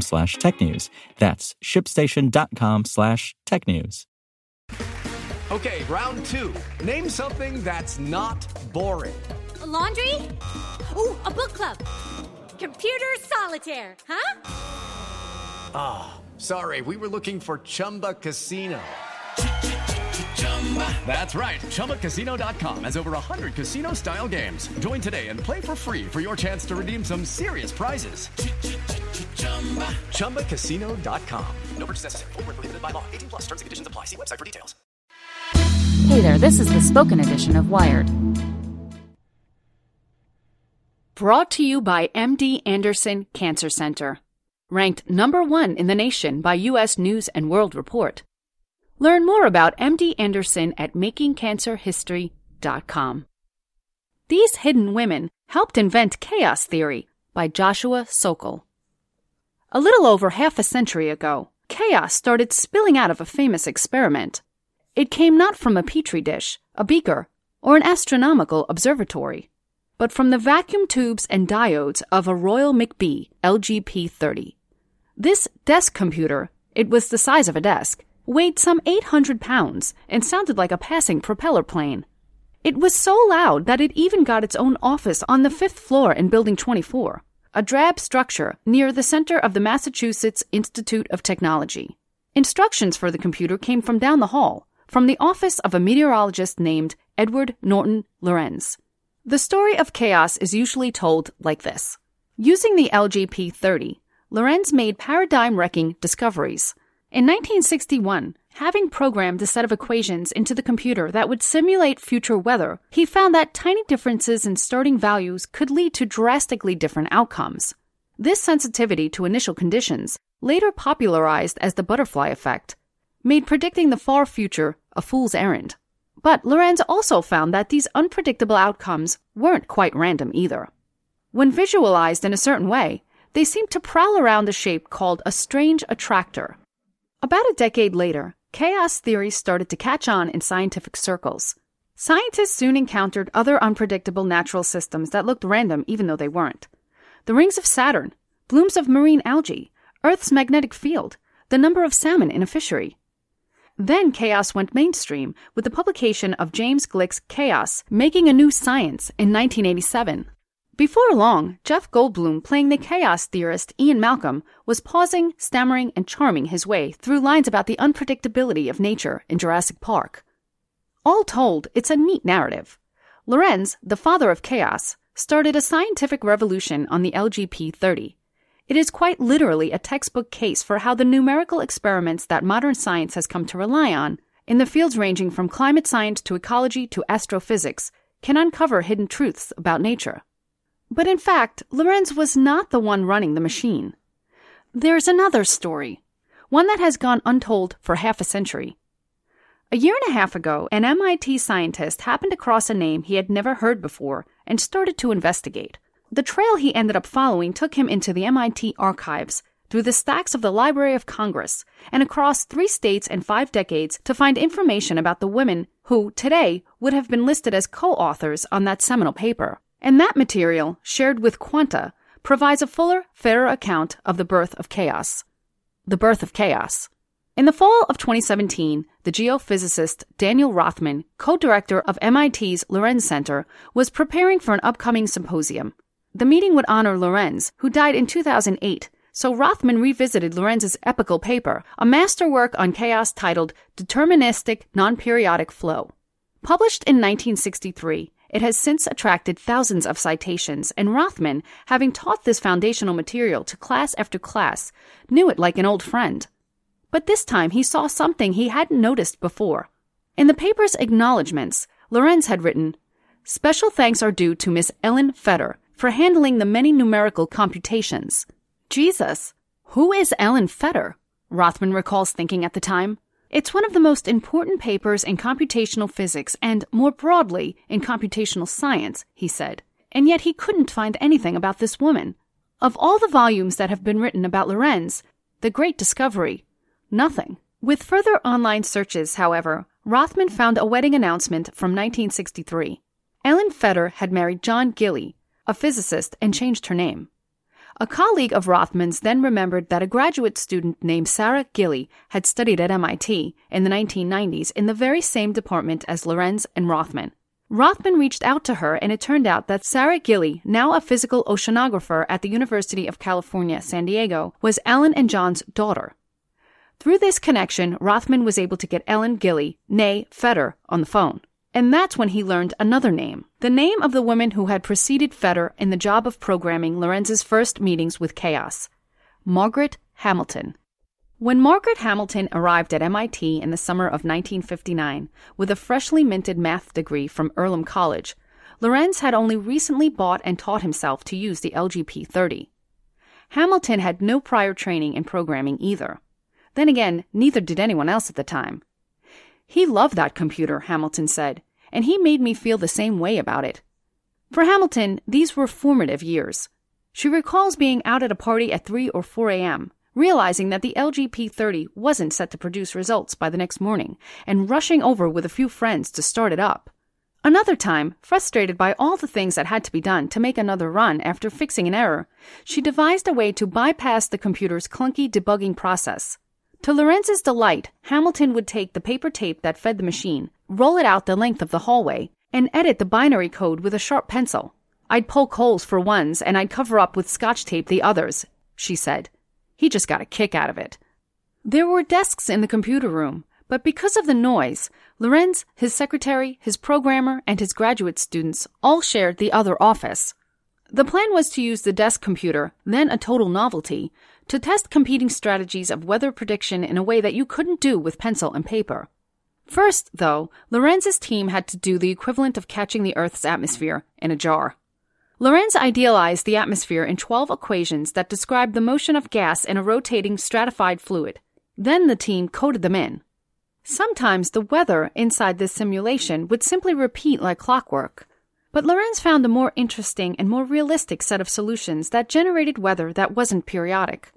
slash technews. That's shipstation.com slash tech news. Okay, round two. Name something that's not boring. A laundry? Ooh, a book club. Computer solitaire, huh? Ah, oh, sorry, we were looking for Chumba Casino. That's right. ChumbaCasino.com has over 100 casino style games. Join today and play for free for your chance to redeem some serious prizes. ChumbaCasino.com. No purchase necessary. Full prohibited by law. 18 plus terms and conditions apply. See website for details. Hey there, this is the spoken edition of Wired. Brought to you by MD Anderson Cancer Center. Ranked number one in the nation by U.S. News and World Report. Learn more about MD Anderson at makingcancerhistory.com. These Hidden Women helped invent chaos theory by Joshua Sokol. A little over half a century ago, chaos started spilling out of a famous experiment. It came not from a petri dish, a beaker, or an astronomical observatory, but from the vacuum tubes and diodes of a Royal McBee LGP 30. This desk computer, it was the size of a desk, weighed some 800 pounds and sounded like a passing propeller plane. It was so loud that it even got its own office on the fifth floor in Building 24, a drab structure near the center of the Massachusetts Institute of Technology. Instructions for the computer came from down the hall, from the office of a meteorologist named Edward Norton Lorenz. The story of chaos is usually told like this. Using the LGP 30, Lorenz made paradigm wrecking discoveries in 1961, having programmed a set of equations into the computer that would simulate future weather, he found that tiny differences in starting values could lead to drastically different outcomes. This sensitivity to initial conditions, later popularized as the butterfly effect, made predicting the far future a fool's errand. But Lorenz also found that these unpredictable outcomes weren't quite random either. When visualized in a certain way, they seemed to prowl around a shape called a strange attractor. About a decade later, chaos theory started to catch on in scientific circles. Scientists soon encountered other unpredictable natural systems that looked random even though they weren't. The rings of Saturn, blooms of marine algae, Earth's magnetic field, the number of salmon in a fishery. Then chaos went mainstream with the publication of James Gleick's Chaos, Making a New Science in 1987. Before long, Jeff Goldblum, playing the chaos theorist Ian Malcolm, was pausing, stammering, and charming his way through lines about the unpredictability of nature in Jurassic Park. All told, it's a neat narrative. Lorenz, the father of chaos, started a scientific revolution on the LGP 30. It is quite literally a textbook case for how the numerical experiments that modern science has come to rely on, in the fields ranging from climate science to ecology to astrophysics, can uncover hidden truths about nature. But in fact, Lorenz was not the one running the machine. There's another story, one that has gone untold for half a century. A year and a half ago, an MIT scientist happened across a name he had never heard before and started to investigate. The trail he ended up following took him into the MIT archives, through the stacks of the Library of Congress, and across three states and five decades to find information about the women who, today, would have been listed as co authors on that seminal paper. And that material, shared with Quanta, provides a fuller, fairer account of the birth of chaos. The birth of chaos. In the fall of 2017, the geophysicist Daniel Rothman, co director of MIT's Lorenz Center, was preparing for an upcoming symposium. The meeting would honor Lorenz, who died in 2008, so Rothman revisited Lorenz's epical paper, a masterwork on chaos titled Deterministic Non-Periodic Flow. Published in 1963, it has since attracted thousands of citations, and Rothman, having taught this foundational material to class after class, knew it like an old friend. But this time he saw something he hadn't noticed before. In the paper's acknowledgments, Lorenz had written, Special thanks are due to Miss Ellen Fetter for handling the many numerical computations. Jesus, who is Ellen Fetter? Rothman recalls thinking at the time. It's one of the most important papers in computational physics and, more broadly, in computational science, he said. And yet he couldn't find anything about this woman. Of all the volumes that have been written about Lorenz, the great discovery, nothing. With further online searches, however, Rothman found a wedding announcement from 1963. Ellen Fetter had married John Gille, a physicist, and changed her name. A colleague of Rothman's then remembered that a graduate student named Sarah Gille had studied at MIT in the 1990s in the very same department as Lorenz and Rothman. Rothman reached out to her, and it turned out that Sarah Gille, now a physical oceanographer at the University of California, San Diego, was Ellen and John's daughter. Through this connection, Rothman was able to get Ellen Gille, nay Fetter, on the phone. And that's when he learned another name, the name of the woman who had preceded Fetter in the job of programming Lorenz's first meetings with chaos Margaret Hamilton. When Margaret Hamilton arrived at MIT in the summer of 1959 with a freshly minted math degree from Earlham College, Lorenz had only recently bought and taught himself to use the LGP 30. Hamilton had no prior training in programming either. Then again, neither did anyone else at the time. He loved that computer, Hamilton said, and he made me feel the same way about it. For Hamilton, these were formative years. She recalls being out at a party at 3 or 4 a.m., realizing that the LGP 30 wasn't set to produce results by the next morning, and rushing over with a few friends to start it up. Another time, frustrated by all the things that had to be done to make another run after fixing an error, she devised a way to bypass the computer's clunky debugging process. To Lorenz's delight, Hamilton would take the paper tape that fed the machine, roll it out the length of the hallway, and edit the binary code with a sharp pencil. I'd poke holes for ones and I'd cover up with scotch tape the others, she said. He just got a kick out of it. There were desks in the computer room, but because of the noise, Lorenz, his secretary, his programmer, and his graduate students all shared the other office. The plan was to use the desk computer, then a total novelty, to test competing strategies of weather prediction in a way that you couldn't do with pencil and paper. First, though, Lorenz's team had to do the equivalent of catching the Earth's atmosphere in a jar. Lorenz idealized the atmosphere in 12 equations that described the motion of gas in a rotating stratified fluid. Then the team coded them in. Sometimes the weather inside this simulation would simply repeat like clockwork. But Lorenz found a more interesting and more realistic set of solutions that generated weather that wasn't periodic.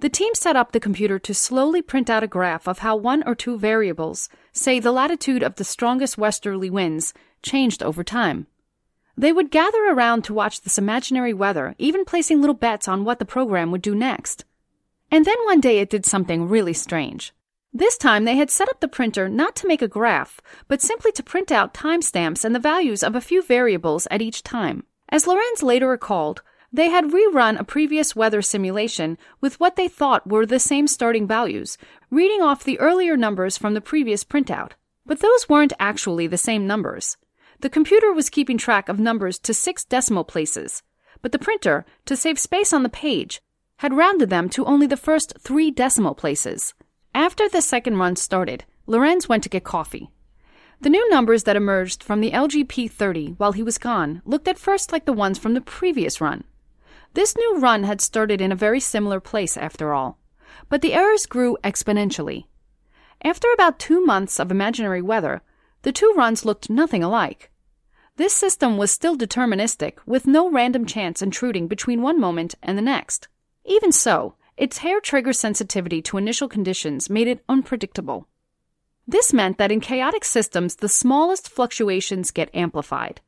The team set up the computer to slowly print out a graph of how one or two variables, say the latitude of the strongest westerly winds, changed over time. They would gather around to watch this imaginary weather, even placing little bets on what the program would do next. And then one day it did something really strange. This time they had set up the printer not to make a graph, but simply to print out timestamps and the values of a few variables at each time. As Lorenz later recalled, they had rerun a previous weather simulation with what they thought were the same starting values, reading off the earlier numbers from the previous printout. But those weren't actually the same numbers. The computer was keeping track of numbers to six decimal places, but the printer, to save space on the page, had rounded them to only the first three decimal places. After the second run started, Lorenz went to get coffee. The new numbers that emerged from the LGP 30 while he was gone looked at first like the ones from the previous run. This new run had started in a very similar place after all, but the errors grew exponentially. After about two months of imaginary weather, the two runs looked nothing alike. This system was still deterministic, with no random chance intruding between one moment and the next. Even so, its hair trigger sensitivity to initial conditions made it unpredictable. This meant that in chaotic systems, the smallest fluctuations get amplified.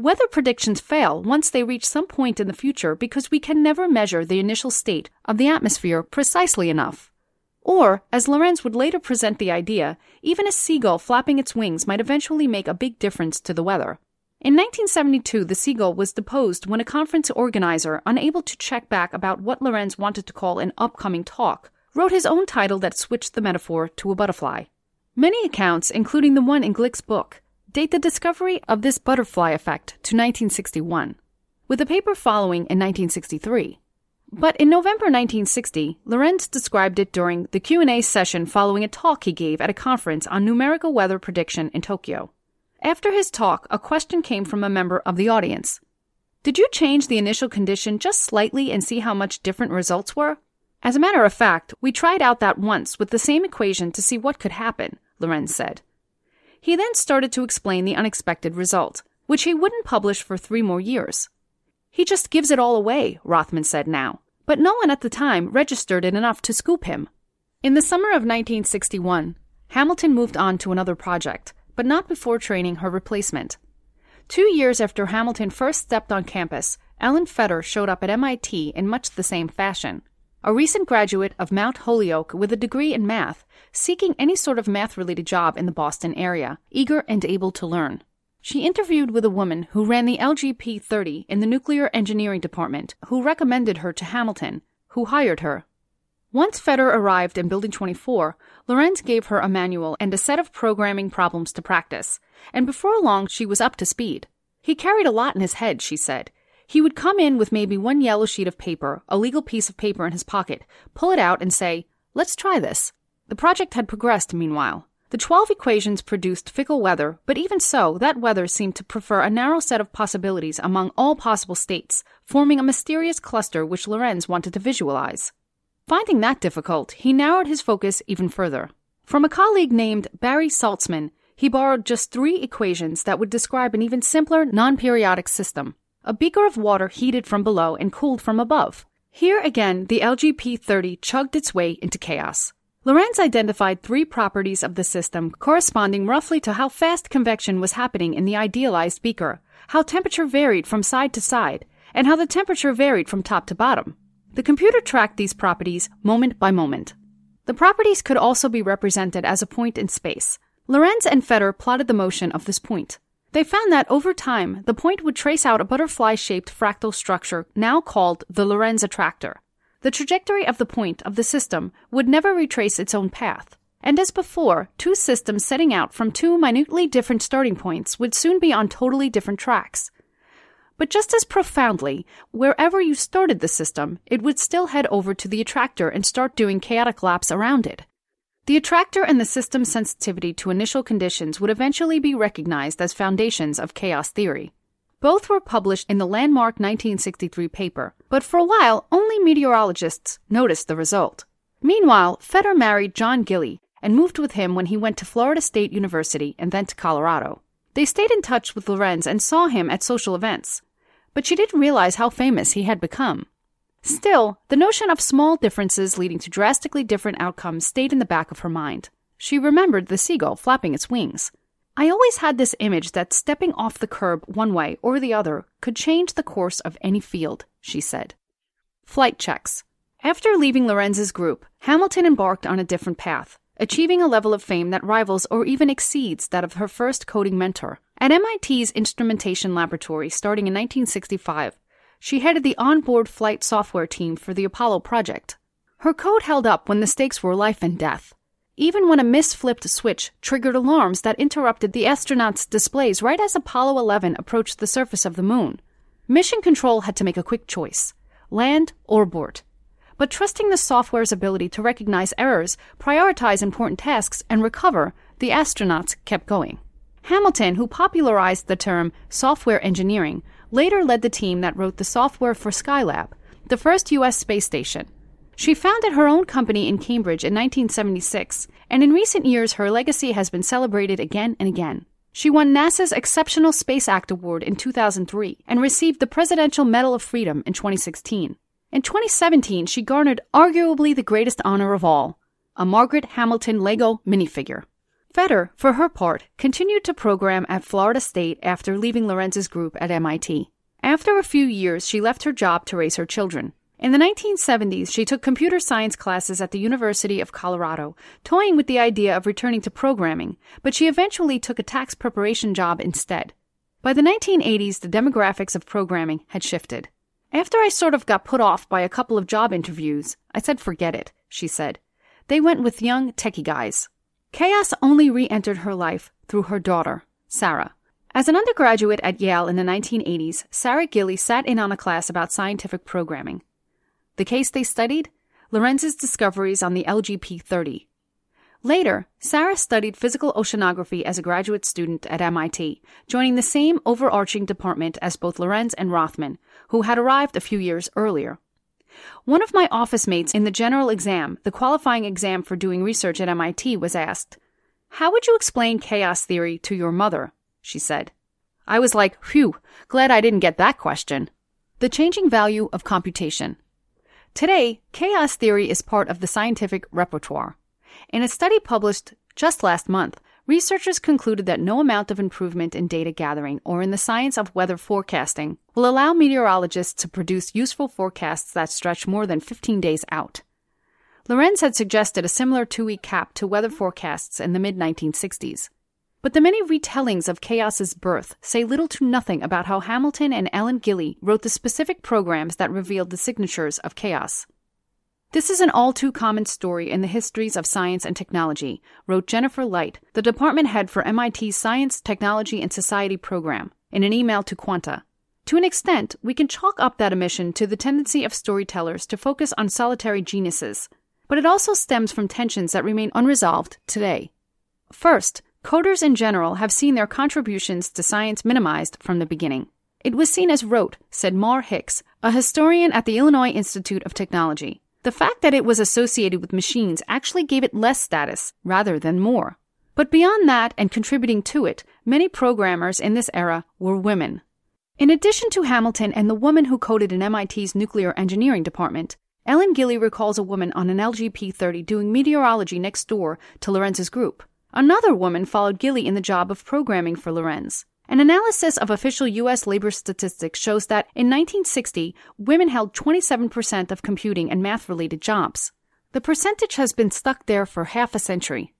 Weather predictions fail once they reach some point in the future because we can never measure the initial state of the atmosphere precisely enough. Or, as Lorenz would later present the idea, even a seagull flapping its wings might eventually make a big difference to the weather. In 1972, the seagull was deposed when a conference organizer, unable to check back about what Lorenz wanted to call an upcoming talk, wrote his own title that switched the metaphor to a butterfly. Many accounts, including the one in Gleick's book, date the discovery of this butterfly effect to 1961, with a paper following in 1963. But in November 1960, Lorenz described it during the Q&A session following a talk he gave at a conference on numerical weather prediction in Tokyo. After his talk, a question came from a member of the audience. Did you change the initial condition just slightly and see how much different results were? As a matter of fact, we tried out that once with the same equation to see what could happen, Lorenz said. He then started to explain the unexpected result, which he wouldn't publish for three more years. He just gives it all away, Rothman said now, but no one at the time registered it enough to scoop him. In the summer of 1961, Hamilton moved on to another project, but not before training her replacement. Two years after Hamilton first stepped on campus, Ellen Fetter showed up at MIT in much the same fashion. A recent graduate of Mount Holyoke with a degree in math, seeking any sort of math related job in the Boston area, eager and able to learn. She interviewed with a woman who ran the LGP 30 in the nuclear engineering department, who recommended her to Hamilton, who hired her. Once Fetter arrived in Building 24, Lorenz gave her a manual and a set of programming problems to practice, and before long she was up to speed. He carried a lot in his head, she said. He would come in with maybe one yellow sheet of paper, a legal piece of paper in his pocket, pull it out, and say, Let's try this. The project had progressed meanwhile. The 12 equations produced fickle weather, but even so, that weather seemed to prefer a narrow set of possibilities among all possible states, forming a mysterious cluster which Lorenz wanted to visualize. Finding that difficult, he narrowed his focus even further. From a colleague named Barry Saltzman, he borrowed just three equations that would describe an even simpler non periodic system a beaker of water heated from below and cooled from above. Here again, the LGP 30 chugged its way into chaos. Lorenz identified three properties of the system corresponding roughly to how fast convection was happening in the idealized beaker, how temperature varied from side to side, and how the temperature varied from top to bottom. The computer tracked these properties moment by moment. The properties could also be represented as a point in space. Lorenz and Fetter plotted the motion of this point. They found that over time, the point would trace out a butterfly shaped fractal structure now called the Lorenz attractor. The trajectory of the point of the system would never retrace its own path. And as before, two systems setting out from two minutely different starting points would soon be on totally different tracks. But just as profoundly, wherever you started the system, it would still head over to the attractor and start doing chaotic laps around it. The attractor and the system's sensitivity to initial conditions would eventually be recognized as foundations of chaos theory. Both were published in the landmark 1963 paper, but for a while only meteorologists noticed the result. Meanwhile, Fetter married John Gille and moved with him when he went to Florida State University and then to Colorado. They stayed in touch with Lorenz and saw him at social events, but she didn't realize how famous he had become. Still, the notion of small differences leading to drastically different outcomes stayed in the back of her mind. She remembered the seagull flapping its wings. I always had this image that stepping off the curb one way or the other could change the course of any field, she said. Flight checks. After leaving Lorenz's group, Hamilton embarked on a different path, achieving a level of fame that rivals or even exceeds that of her first coding mentor. At MIT's Instrumentation Laboratory starting in 1965, she headed the onboard flight software team for the Apollo project. Her code held up when the stakes were life and death even when a misflipped switch triggered alarms that interrupted the astronauts' displays right as Apollo 11 approached the surface of the moon. Mission Control had to make a quick choice land or abort. But trusting the software's ability to recognize errors, prioritize important tasks, and recover, the astronauts kept going. Hamilton, who popularized the term software engineering, later led the team that wrote the software for Skylab, the first U.S. space station. She founded her own company in Cambridge in 1976, and in recent years her legacy has been celebrated again and again. She won NASA's Exceptional Space Act Award in 2003 and received the Presidential Medal of Freedom in 2016. In 2017, she garnered arguably the greatest honor of all a Margaret Hamilton Lego minifigure. Fetter, for her part, continued to program at Florida State after leaving Lorenz's group at MIT. After a few years, she left her job to raise her children. In the 1970s, she took computer science classes at the University of Colorado, toying with the idea of returning to programming, but she eventually took a tax preparation job instead. By the 1980s, the demographics of programming had shifted. After I sort of got put off by a couple of job interviews, I said forget it, she said. They went with young techie guys. Chaos only re entered her life through her daughter, Sarah. As an undergraduate at Yale in the 1980s, Sarah Gille sat in on a class about scientific programming. The case they studied? Lorenz's discoveries on the LGP 30. Later, Sarah studied physical oceanography as a graduate student at MIT, joining the same overarching department as both Lorenz and Rothman, who had arrived a few years earlier. One of my office mates in the general exam, the qualifying exam for doing research at MIT, was asked, How would you explain chaos theory to your mother? She said. I was like, Phew, glad I didn't get that question. The changing value of computation. Today, chaos theory is part of the scientific repertoire. In a study published just last month, researchers concluded that no amount of improvement in data gathering or in the science of weather forecasting will allow meteorologists to produce useful forecasts that stretch more than 15 days out. Lorenz had suggested a similar two week cap to weather forecasts in the mid 1960s. But the many retellings of chaos's birth say little to nothing about how Hamilton and Ellen Gille wrote the specific programs that revealed the signatures of chaos. This is an all too common story in the histories of science and technology, wrote Jennifer Light, the department head for MIT's Science, Technology, and Society program, in an email to Quanta. To an extent, we can chalk up that omission to the tendency of storytellers to focus on solitary geniuses, but it also stems from tensions that remain unresolved today. First, coders in general have seen their contributions to science minimized from the beginning. It was seen as rote, said Mar Hicks, a historian at the Illinois Institute of Technology. The fact that it was associated with machines actually gave it less status rather than more. But beyond that and contributing to it, many programmers in this era were women. In addition to Hamilton and the woman who coded in MIT's nuclear engineering department, Ellen Gille recalls a woman on an LGP 30 doing meteorology next door to Lorenz's group. Another woman followed Gille in the job of programming for Lorenz. An analysis of official U.S. labor statistics shows that in 1960, women held 27% of computing and math related jobs. The percentage has been stuck there for half a century.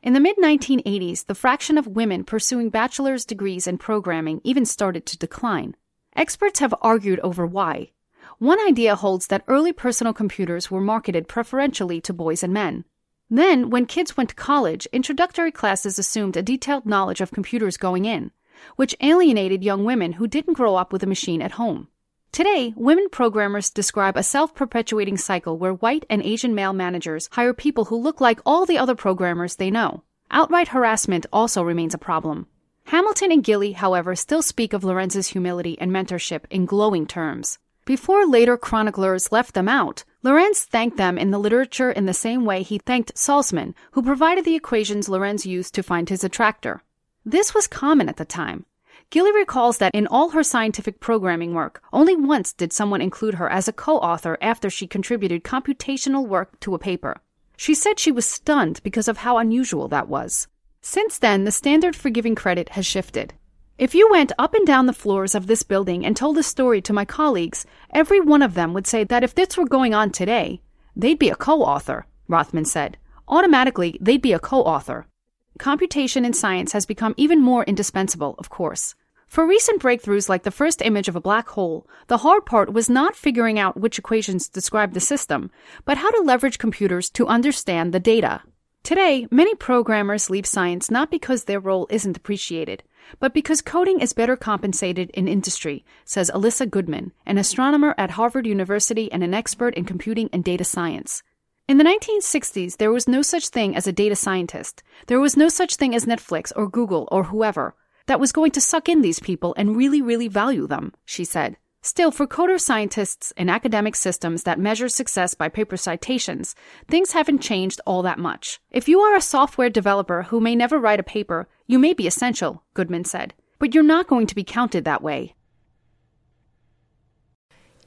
In the mid 1980s, the fraction of women pursuing bachelor's degrees in programming even started to decline. Experts have argued over why. One idea holds that early personal computers were marketed preferentially to boys and men. Then, when kids went to college, introductory classes assumed a detailed knowledge of computers going in which alienated young women who didn't grow up with a machine at home. Today, women programmers describe a self perpetuating cycle where white and Asian male managers hire people who look like all the other programmers they know. Outright harassment also remains a problem. Hamilton and Gille, however, still speak of Lorenz's humility and mentorship in glowing terms. Before later chroniclers left them out, Lorenz thanked them in the literature in the same way he thanked Saltzman, who provided the equations Lorenz used to find his attractor. This was common at the time. Gille recalls that in all her scientific programming work, only once did someone include her as a co author after she contributed computational work to a paper. She said she was stunned because of how unusual that was. Since then, the standard for giving credit has shifted. If you went up and down the floors of this building and told the story to my colleagues, every one of them would say that if this were going on today, they'd be a co author, Rothman said. Automatically, they'd be a co author computation in science has become even more indispensable, of course. For recent breakthroughs like the first image of a black hole, the hard part was not figuring out which equations describe the system, but how to leverage computers to understand the data. Today, many programmers leave science not because their role isn't appreciated, but because coding is better compensated in industry, says Alyssa Goodman, an astronomer at Harvard University and an expert in computing and data science. In the 1960s, there was no such thing as a data scientist. There was no such thing as Netflix or Google or whoever that was going to suck in these people and really, really value them, she said. Still, for coder scientists in academic systems that measure success by paper citations, things haven't changed all that much. If you are a software developer who may never write a paper, you may be essential, Goodman said, but you're not going to be counted that way.